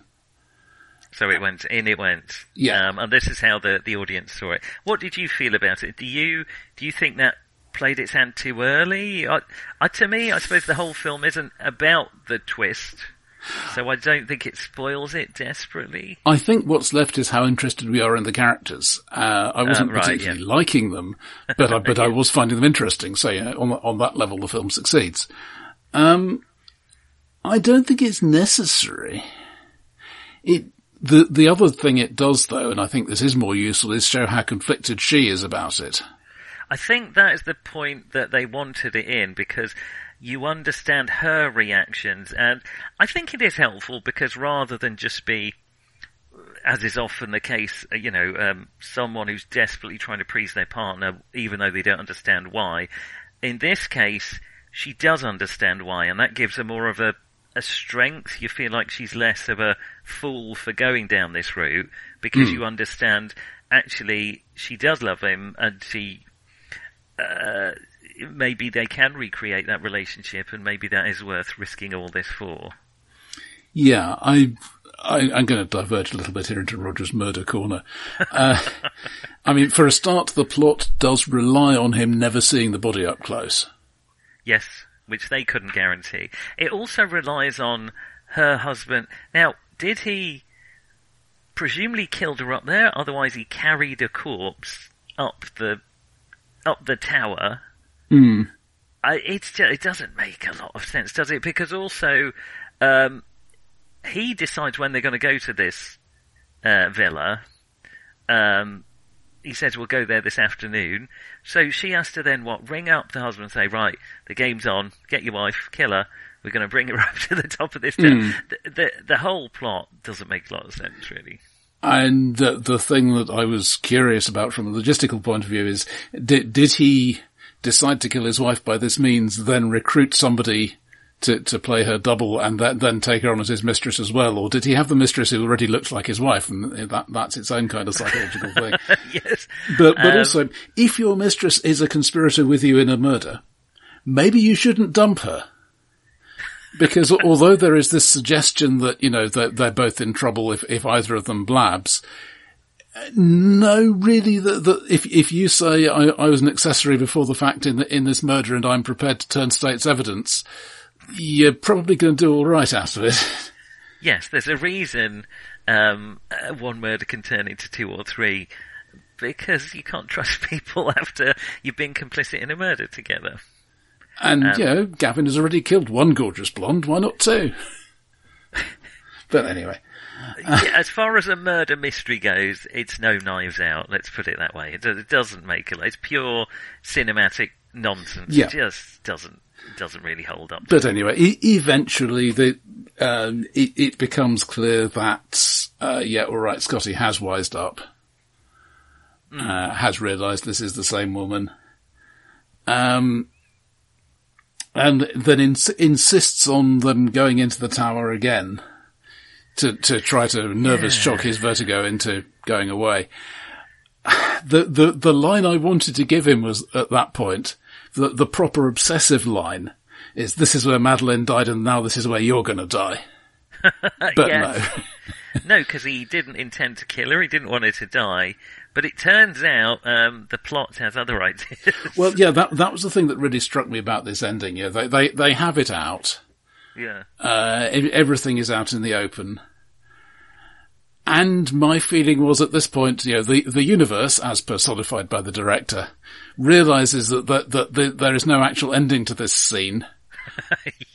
So it went in. It went. Yeah. Um, and this is how the the audience saw it. What did you feel about it? Do you do you think that played its hand too early? I, I, to me, I suppose the whole film isn't about the twist, so I don't think it spoils it desperately. I think what's left is how interested we are in the characters. Uh, I wasn't Uh, right, particularly liking them, but I, but I was finding them interesting. So yeah, on on that level, the film succeeds. Um, I don't think it's necessary. It the the other thing it does though, and I think this is more useful, is show how conflicted she is about it. I think that is the point that they wanted it in because you understand her reactions and I think it is helpful because rather than just be, as is often the case, uh, you know, um, someone who's desperately trying to please their partner even though they don't understand why, in this case, she does understand why and that gives her more of a, a strength. You feel like she's less of a fool for going down this route because you understand actually she does love him and she uh, maybe they can recreate that relationship, and maybe that is worth risking all this for. Yeah, I, I I'm going to diverge a little bit here into Roger's murder corner. Uh, I mean, for a start, the plot does rely on him never seeing the body up close. Yes, which they couldn't guarantee. It also relies on her husband. Now, did he presumably killed her up there? Otherwise, he carried a corpse up the up the tower. Hmm. I, it's ju- it doesn't make a lot of sense, does it? Because also, um, he decides when they're going to go to this uh, villa. Um, he says we'll go there this afternoon. So she has to then what ring up the husband and say, right, the game's on. Get your wife, kill her. We're going to bring her up to the top of this. tower." The, the the whole plot doesn't make a lot of sense, really. And the, the thing that I was curious about from a logistical point of view is, did, did he decide to kill his wife by this means, then recruit somebody to, to play her double and that, then take her on as his mistress as well? Or did he have the mistress who already looked like his wife? And that, that's its own kind of psychological thing. yes, But, but Um, also, if your mistress is a conspirator with you in a murder, maybe you shouldn't dump her. Because although there is this suggestion that, you know, that they're both in trouble if, if either of them blabs, no, really, that, that if, if you say I, I was an accessory before the fact in the, in this murder and I'm prepared to turn state's evidence, you're probably going to do all right out of it. yes. There's a reason um, uh, one murder can turn into two or three because you can't trust people after you've been complicit in a murder together. And, Um, you know, Gavin has already killed one gorgeous blonde, why not two? but anyway. Yeah, as far as a murder mystery goes, it's no Knives Out. Let's put it that way. It, it doesn't make it. It's pure cinematic nonsense. Yeah. It just doesn't doesn't really hold up. But anyway, e- eventually the, um, it, it becomes clear that, uh, yeah, alright, Scotty has wised up. Uh, has realised this is the same woman. Um, and then ins- insists on them going into the tower again to, to try to nervous shock his vertigo into going away. The, the, the line I wanted to give him was at that point, the, the proper obsessive line is this is where Madeleine died and now this is where you're going to die. But Yes. No, because he didn't intend to kill her. He didn't want her to die. But it turns out um, the plot has other ideas. Well, yeah, that, that was the thing that really struck me about this ending. Yeah, they, they, they have it out. Yeah. Uh, everything is out in the open. And my feeling was at this point, you know, the, the universe, as personified by the director, realizes that, that, that, the, there is no actual ending to this scene.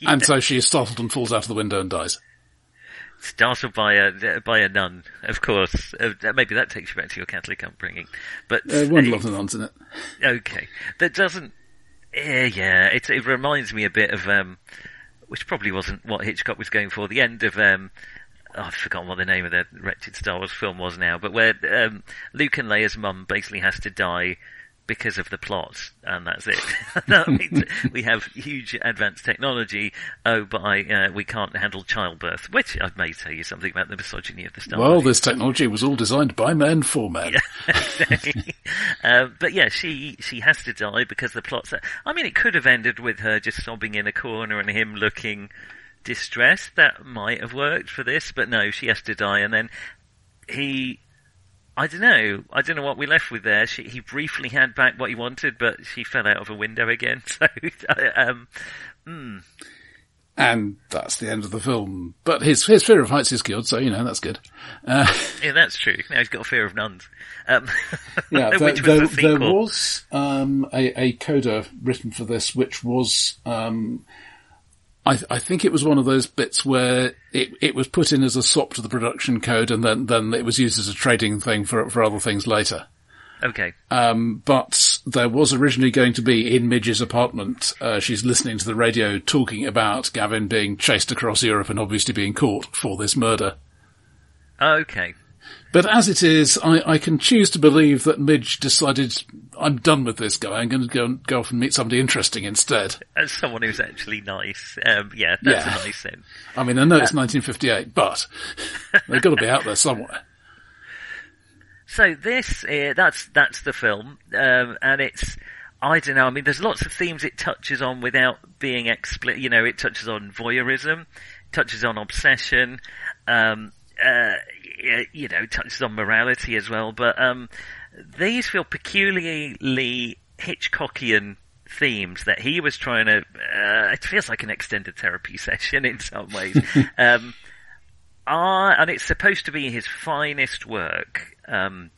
And so she is startled and falls out of the window and dies. Startled by a by a nun, of course. Uh, maybe that takes you back to your Catholic upbringing. But Uh, one lot of nuns in it. Okay, that doesn't. Yeah, yeah. It it reminds me a bit of um, which probably wasn't what Hitchcock was going for. The end of um, oh, I've forgotten what the name of the wretched Star Wars film was now, but where um, Luke and Leia's mum basically has to die because of the plot, and that's it. that means we have huge advanced technology. Oh, but I, uh, we can't handle childbirth, which I may tell you something about the misogyny of the Star Well, this technology was all designed by men for men. um, but yeah, she she has to die because the plot's. I mean, it could have ended with her just sobbing in a corner and him looking distressed. That might have worked for this, but no, she has to die, and then he. I don't know. I don't know what we left with there. She, he briefly had back what he wanted, but she fell out of a window again. So, um, mm, And that's the end of the film. But his his fear of heights is cured, so you know that's good. Uh, yeah, that's true. Now he's got a fear of nuns. Um, yeah, there, was there, the there was um, a, a coda written for this, which was um, I, I think it was one of those bits where it, it was put in as a swap to the production code, and then then it was used as a trading thing for for other things later. Okay. Um, but there was originally going to be in Midge's apartment. Uh, she's listening to the radio talking about Gavin being chased across Europe and obviously being caught for this murder. Okay. But as it is, I, I can choose to believe that Midge decided, I'm done with this guy. I'm going to go and go off and meet somebody interesting instead. As someone who's actually nice, um, yeah, that's Yeah. a nice thing. I mean, I know it's 1958, but they've got to be out there somewhere. So this, uh, that's that's the film, um, and it's I don't know. I mean, there's lots of themes it touches on without being explicit. You know, it touches on voyeurism, touches on obsession, um, uh, you know, touches on morality as well. But um, these feel peculiarly Hitchcockian themes that he was trying to. Uh, it feels like an extended therapy session in some ways. um, I, and it's supposed to be his finest work. Um,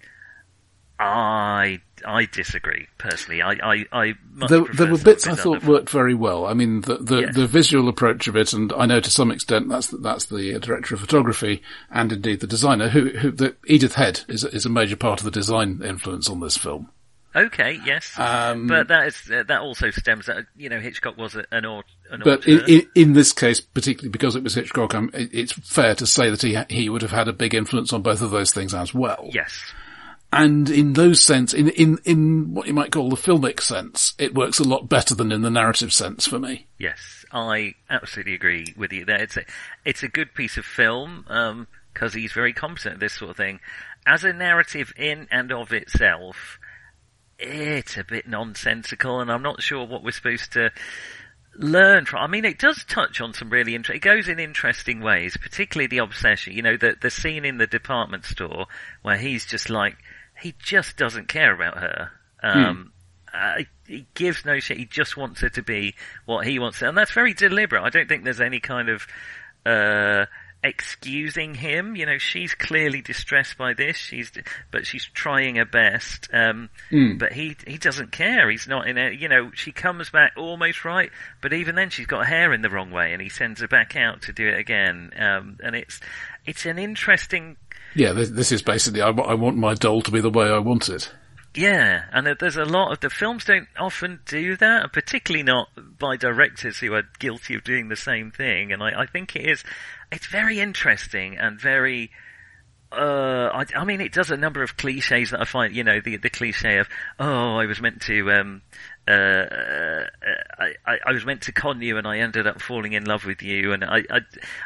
I I disagree personally. I I, I There, there were bits I thought worked very well. I mean, the the, Yes. the visual approach of it, and I know to some extent that's that's the director of photography and indeed the designer. Who, who the, Edith Head is is a major part of the design influence on this film. Okay, yes, Um, but that is uh, that also stems that you know Hitchcock was an aut- But in, in, in this case, particularly because it was Hitchcock, um, it, it's fair to say that he he would have had a big influence on both of those things as well. yes, And in those sense, in in in what you might call the filmic sense, it works a lot better than in the narrative sense for me. yes, I absolutely agree with you there. It's a it's a good piece of film um, because he's very competent at this sort of thing. As a narrative in and of itself, it's a bit nonsensical, and I'm not sure what we're supposed to learn from. I mean, it does touch on some really interesting. It goes in interesting ways, particularly the obsession. You know, the the scene in the department store where he's just like he just doesn't care about her. Um, uh, he gives no shit. He just wants her to be what he wants, her. and that's very deliberate. I don't think there's any kind of uh, excusing him. You know, she's clearly distressed by this. She's, but she's trying her best. Um, But he he doesn't care. He's not in a. You know, she comes back almost right, but even then she's got hair in the wrong way, and he sends her back out to do it again. Um, and it's it's an interesting Yeah, this, this is basically I, I want my doll to be the way I want it. Yeah, and there's a lot of the films don't often do that, and particularly not by directors who are guilty of doing the same thing. And I, I think it is, it's very interesting and very. Uh, I, I mean, it does a number of cliches that I find, you know, the the cliche of, oh, I was meant to, um, uh, uh, I, I, I was meant to con you, and I ended up falling in love with you, and I, I,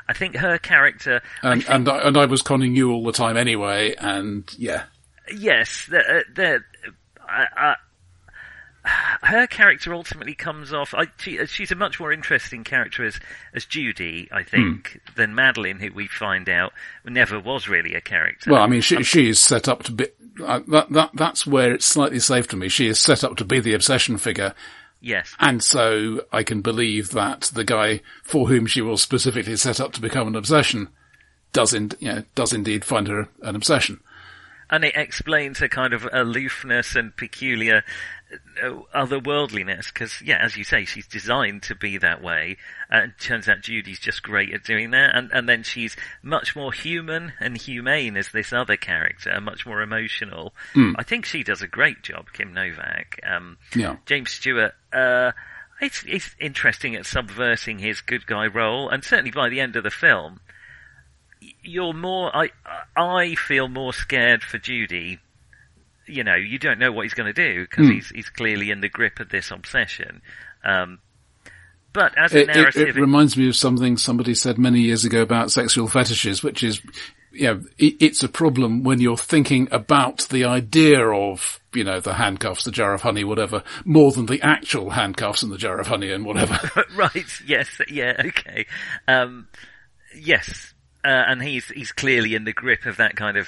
I think her character, I And think- and I, and I was conning you all the time anyway. And yeah, Yes, the, uh, I, I, her character ultimately comes off. I, she, she's a much more interesting character as as Judy, I think, than Madeleine, who we find out never was really a character. well, I mean, she she is set up to be uh, that that that's where it's slightly safe to me. She is set up to be the obsession figure. yes, And so I can believe that the guy for whom she was specifically set up to become an obsession does in, you know, does indeed find her an obsession. and it explains her kind of aloofness and peculiar otherworldliness. Because, yeah, as you say, she's designed to be that way. Uh, and turns out Judy's just great at doing that. And, and then she's much more human and humane as this other character, and much more emotional. I think she does a great job, Kim Novak. Um, Yeah. James Stewart, uh, it's, it's interesting at subverting his good guy role, and certainly by the end of the film, you're more. I I feel more scared for Judy. You know, you don't know what he's going to do because Hmm. he's he's clearly in the grip of this obsession. Um, but as a It, it, narrative, it reminds me of something somebody said many years ago about sexual fetishes, which is, you know, it, it's a problem when you're thinking about the idea of, you know, the handcuffs, the jar of honey, whatever, more than the actual handcuffs and the jar of honey and whatever. right? Yes, yeah, okay, um, yes, uh, and he's he's clearly in the grip of that kind of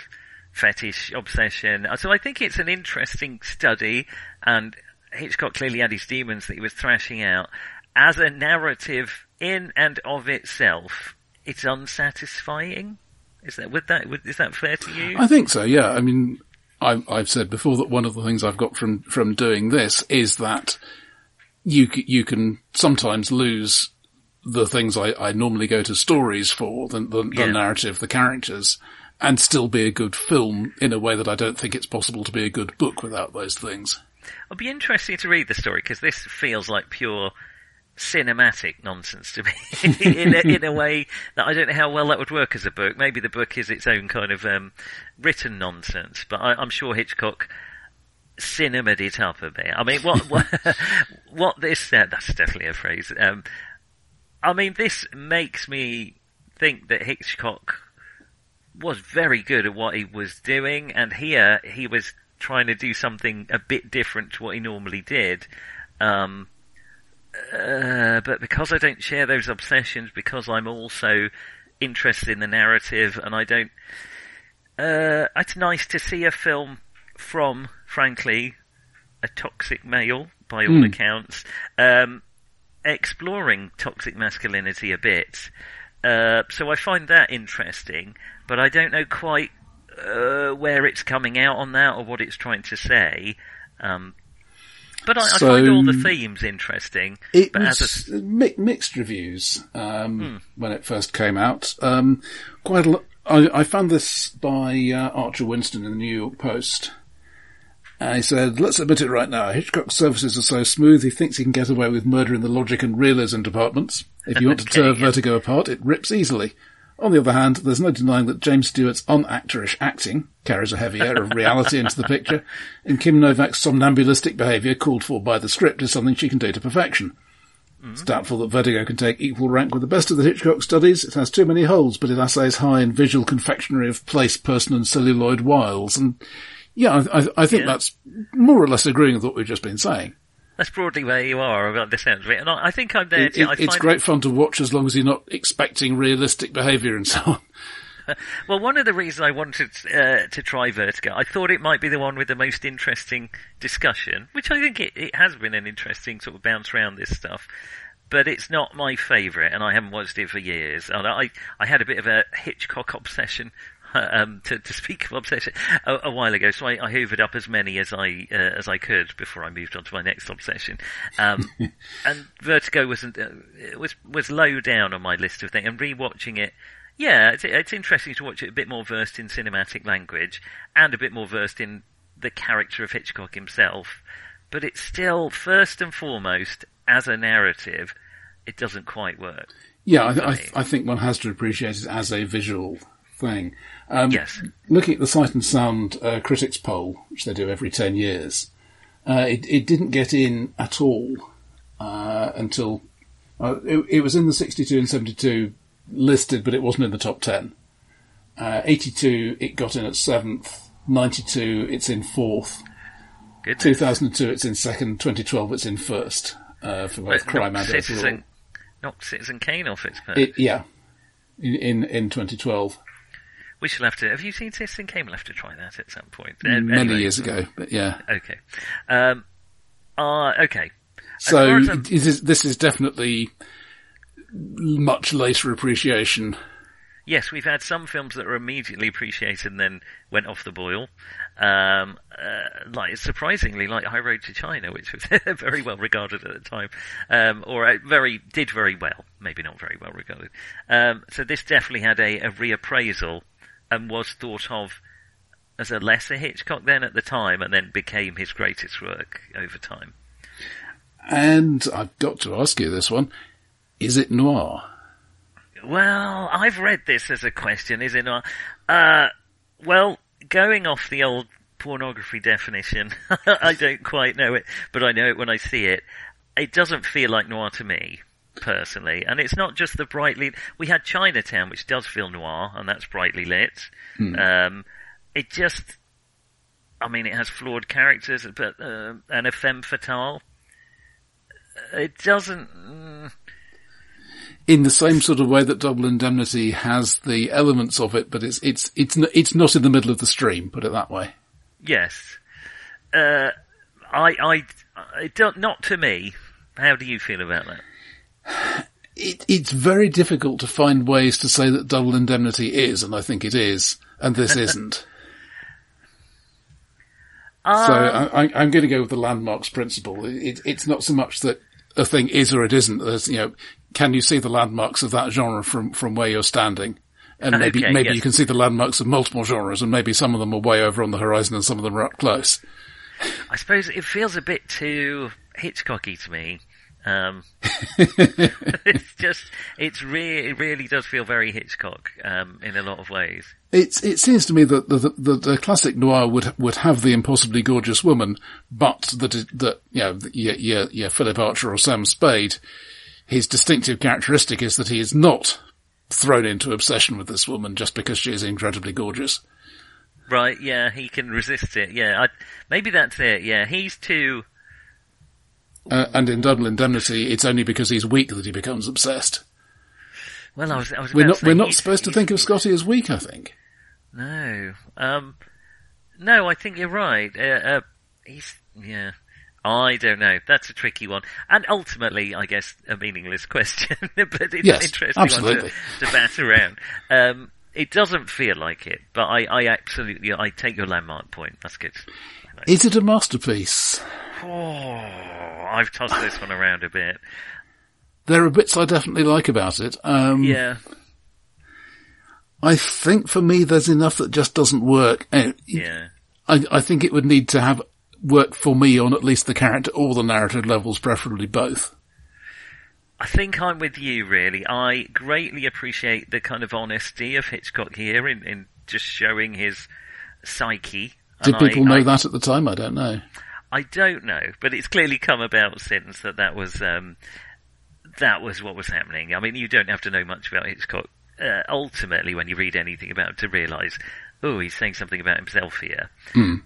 fetish obsession. Uh, So I think it's an interesting study, and Hitchcock clearly had his demons that he was thrashing out as a narrative in and of itself. It's unsatisfying. Is that would that would, is that fair to you? I think so, yeah. I mean, I, I've said before that one of the things I've got from, from doing this is that you, you can sometimes lose the things I, I normally go to stories for, the, the, the narrative, the characters, and still be a good film in a way that I don't think it's possible to be a good book without those things. It'll be interesting to read the story because this feels like pure cinematic nonsense to me in, a, in a way that I don't know how well that would work as a book. Maybe the book is its own kind of um, written nonsense, but I, I'm sure Hitchcock cinemaed it up a bit. I mean, what what, what this uh, that's definitely a phrase. Um, I mean, this makes me think that Hitchcock was very good at what he was doing, and here he was trying to do something a bit different to what he normally did. Um, uh, but because I don't share those obsessions, because I'm also interested in the narrative, and I don't, uh, it's nice to see a film from, frankly, a toxic male, by all Hmm. accounts, um, exploring toxic masculinity a bit. Uh, so I find that interesting, but I don't know quite uh, where it's coming out on that or what it's trying to say. Um, but I, I find all the themes interesting. It but was as a, mi- mixed reviews um, Hmm. when it first came out. Um, quite a lot. I, I found this by uh, Archer Winsten in the New York Post. And he said, let's admit it right now, Hitchcock's services are so smooth he thinks he can get away with murder in the logic and realism departments. If you want to tear yeah. Vertigo apart, it rips easily. On the other hand, there's no denying that James Stewart's unactorish acting carries a heavy air of reality into the picture, and Kim Novak's somnambulistic behaviour called for by the script is something she can do to perfection. It's doubtful that Vertigo can take equal rank with the best of the Hitchcock studies. It has too many holes, but it assays high in visual confectionery of place, person, and celluloid wiles. And yeah, I, I, I think Yeah. that's more or less agreeing with what we've just been saying. That's broadly where you are about the sense of it, and I, I think I'm there. It, too. I it, it's great fun to watch as long as you're not expecting realistic behaviour and so on. Well, one of the reasons I wanted uh, to try Vertigo, I thought it might be the one with the most interesting discussion, which I think it, it has been an interesting sort of bounce around this stuff. But it's not my favourite, and I haven't watched it for years. And I, I had a bit of a Hitchcock obsession, um, to, to speak of obsession, a, a while ago. So I, I hoovered up as many as I uh, as I could before I moved on to my next obsession. Um, and Vertigo wasn't uh, was was low down on my list of things. And rewatching it, yeah, it's, it's interesting to watch it a bit more versed in cinematic language and a bit more versed in the character of Hitchcock himself. But it's still, first and foremost, as a narrative, it doesn't quite work. Yeah, I, th- I, th- I think one has to appreciate it as a visual thing. Um, Yes. Looking at the Sight and Sound uh, critics poll, which they do every 10 years, uh, it, it didn't get in at all uh, until uh, it, it was in the 62 and 72 listed, but it wasn't in the top 10. Uh, 82, it got in at seventh. 92, it's in fourth. Good. 2002, it's in second. 2012, it's in first uh, for both crime and overall. Citizen, knocked Citizen Kane off its perch. It, yeah, in, in in 2012, we shall have to. Have you seen Citizen Kane? We'll have to try that at some point. Uh, many anyway, years ago. But yeah, Okay. Um, uh, okay. so far as I'm- this is definitely much later appreciation. Yes, we've had some films that were immediately appreciated and then went off the boil. Um, uh, like surprisingly, like High Road to China, which was very well regarded at the time, um, or uh, very did very well, maybe not very well regarded. Um, so this definitely had a, a reappraisal and was thought of as a lesser Hitchcock then at the time, and then became his greatest work over time. And I've got to ask you this one. Is it noir? Well, I've read this as a question, is it not? Uh, well, going off the old pornography definition, I don't quite know it, but I know it when I see it. It doesn't feel like noir to me, personally. And it's not just the brightly, we had Chinatown, which does feel noir, and that's brightly lit. Hmm. Um, it just, I mean, it has flawed characters, but, uh, and a femme fatale. It doesn't, mm, In the same sort of way that Double Indemnity has the elements of it, but it's it's it's it's not in the middle of the stream, put it that way. Yes. Uh, I, I, it don't, not to me. How do you feel about that? It, it's very difficult to find ways to say that Double Indemnity is, and I think it is, and this isn't. So Um, I, I, I'm going to go with the landmarks principle. It, it's not so much that a thing is or it isn't. There's, you know, can you see the landmarks of that genre from, from where you're standing? And maybe, Okay, maybe yes. you can see the landmarks of multiple genres and maybe some of them are way over on the horizon and some of them are up close. I suppose it feels a bit too Hitchcocky to me. Um, it's just, it's really, it really does feel very Hitchcock, um, in a lot of ways. It's, it seems to me that the, the, the classic noir would, would have the impossibly gorgeous woman, but that, that, you know, your, your, your Philip Archer or Sam Spade, his distinctive characteristic is that he is not thrown into obsession with this woman just because she is incredibly gorgeous. Right, yeah, he can resist it, yeah. I, maybe that's it, yeah. He's too, Uh, and in Double Indemnity, it's only because he's weak that he becomes obsessed. well, I was, I was We're not, we're not supposed to think of Scotty as weak, I think. No. Um, no, I think you're right. Uh, uh, he's, yeah. I don't know. That's a tricky one. And ultimately, I guess, a meaningless question, but it's Yes, an interesting absolutely. one to, to bat around. Um, it doesn't feel like it, but I, I absolutely, I take your landmark point. That's good. Is it a masterpiece? Oh, I've tossed this one around a bit. There are bits I definitely like about it. Um, Yeah. I think for me there's enough that just doesn't work. Uh, Yeah. I, I think it would need to have work for me on at least the character or the narrative levels, preferably both. I think I'm with you really. I greatly appreciate the kind of honesty of Hitchcock here in, in just showing his psyche. Did And I- people know I, that at the time? I don't know. I don't know, but it's clearly come about since that that was um, that was what was happening. I mean, you don't have to know much about Hitchcock uh, ultimately when you read anything about him to realise, oh, he's saying something about himself here.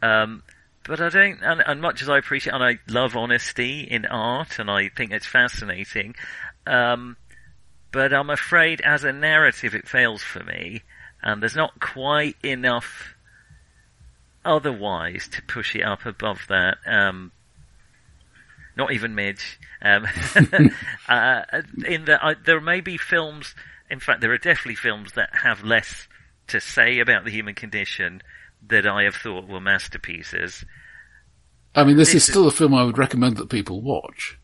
Um, but I don't, and, and much as I appreciate, and I love honesty in art, and I think it's fascinating. Um, but I'm afraid, as a narrative, it fails for me, and there's not quite enough otherwise to push it up above that. Um, not even Midge. Um, uh, in that, I, there may be films. In fact, there are definitely films that have less to say about the human condition that I have thought were masterpieces. I mean, this, This is is- still a film I would recommend that people watch.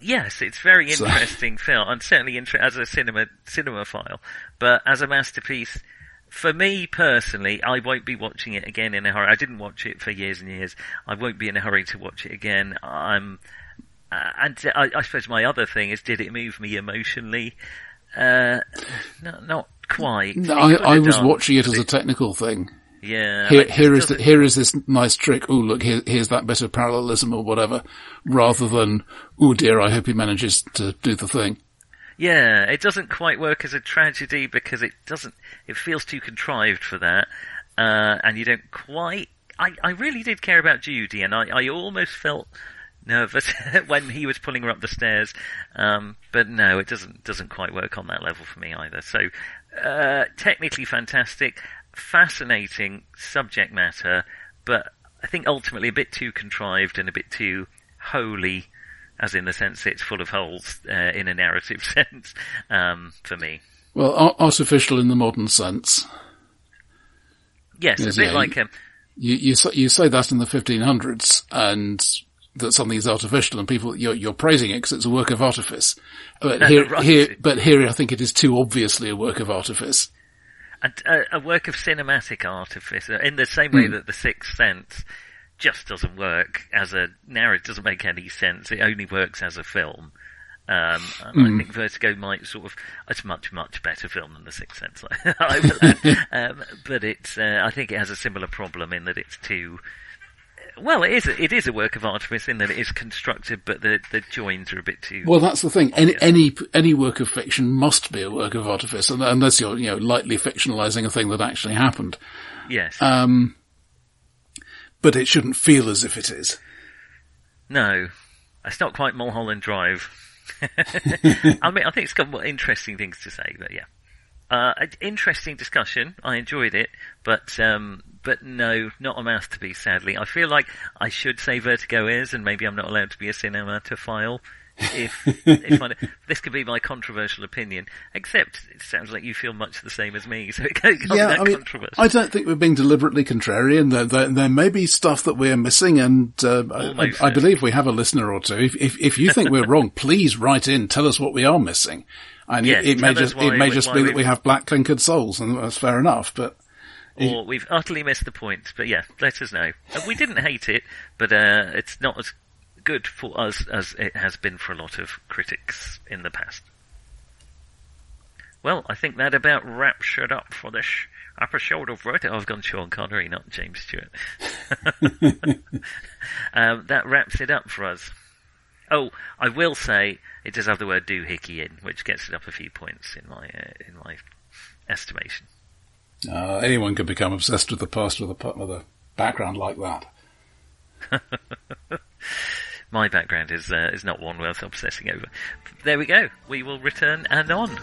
Yes, it's very So- interesting film, and certainly inter- as a cinema cinema file, But as a masterpiece, for me personally, I won't be watching it again in a hurry. I didn't watch it for years and years. I won't be in a hurry to watch it again. I'm, uh, and I, I suppose my other thing is, did it move me emotionally? Uh, no, not quite. No, I, I was done, watching it as a technical thing. yeah. Here, it here is the, here is this nice trick. Oh, look, here, here's that bit of parallelism or whatever, rather than oh dear, I hope he manages to do the thing. Yeah, it doesn't quite work as a tragedy because it doesn't. It feels too contrived for that, uh, and you don't quite. I, I really did care about Judy, and I, I almost felt nervous when he was pulling her up the stairs. Um, but no, it doesn't doesn't quite work on that level for me either. So uh, technically fantastic, fascinating subject matter, but I think ultimately a bit too contrived and a bit too wholly as in the sense it's full of holes uh, in a narrative sense um, for me. Well, artificial in the modern sense. Yes, Yes, a bit yeah, like um, You, you, say- you say that in the 1500s and that something is artificial and people, you're, you're praising it because it's a work of artifice. But here, Right. here, but here I think it is too obviously a work of artifice. a, a, a work of cinematic artifice uh, in the same way that The Sixth Sense just doesn't work as a narrative. Doesn't make any sense. It only works as a film. Um, mm. I think Vertigo might sort of, it's a much, much better film than The Sixth Sense, um, but it's, uh, I think it has a similar problem in that it's too, well, it is, it is a work of artifice in that it is constructed, but the, the joins are a bit too. Well, that's the thing. Any, any, any work of fiction must be a work of artifice, unless you're, you know, lightly fictionalizing a thing that actually happened. Yes. Um, but it shouldn't feel as if it is. No. It's not quite Mulholland Drive. I mean, I think it's got more interesting things to say, but yeah. Uh, interesting discussion. I enjoyed it, but um, but no, not a masterpiece. Sadly, I feel like I should say Vertigo is, and maybe I'm not allowed to be a cinematophile if, if I, this could be my controversial opinion, except it sounds like you feel much the same as me, so it can't yeah, I mean, I don't think we're being deliberately contrarian. There, there, there may be stuff that we're missing, and uh, I, I, believe we have a listener or two. If, if, if you think we're wrong, please write in, tell us what we are missing. And yes, it, it may just it may just be that we have black clinkered souls, and that's fair enough. But or we've utterly missed the point. But yeah, let us know. We didn't hate it, but uh, it's not as good for us as it has been for a lot of critics in the past. Well, I think that about wraps it up for this episode of Vertigo. I've gone Sean Connery, not James Stewart. um, that wraps it up for us. Oh, I will say it does have the word doohickey in, which gets it up a few points in my uh, in my estimation. Uh, anyone could become obsessed with the past with a, with a background like that. my background is uh, is not one worth obsessing over. There we go. We will return and on.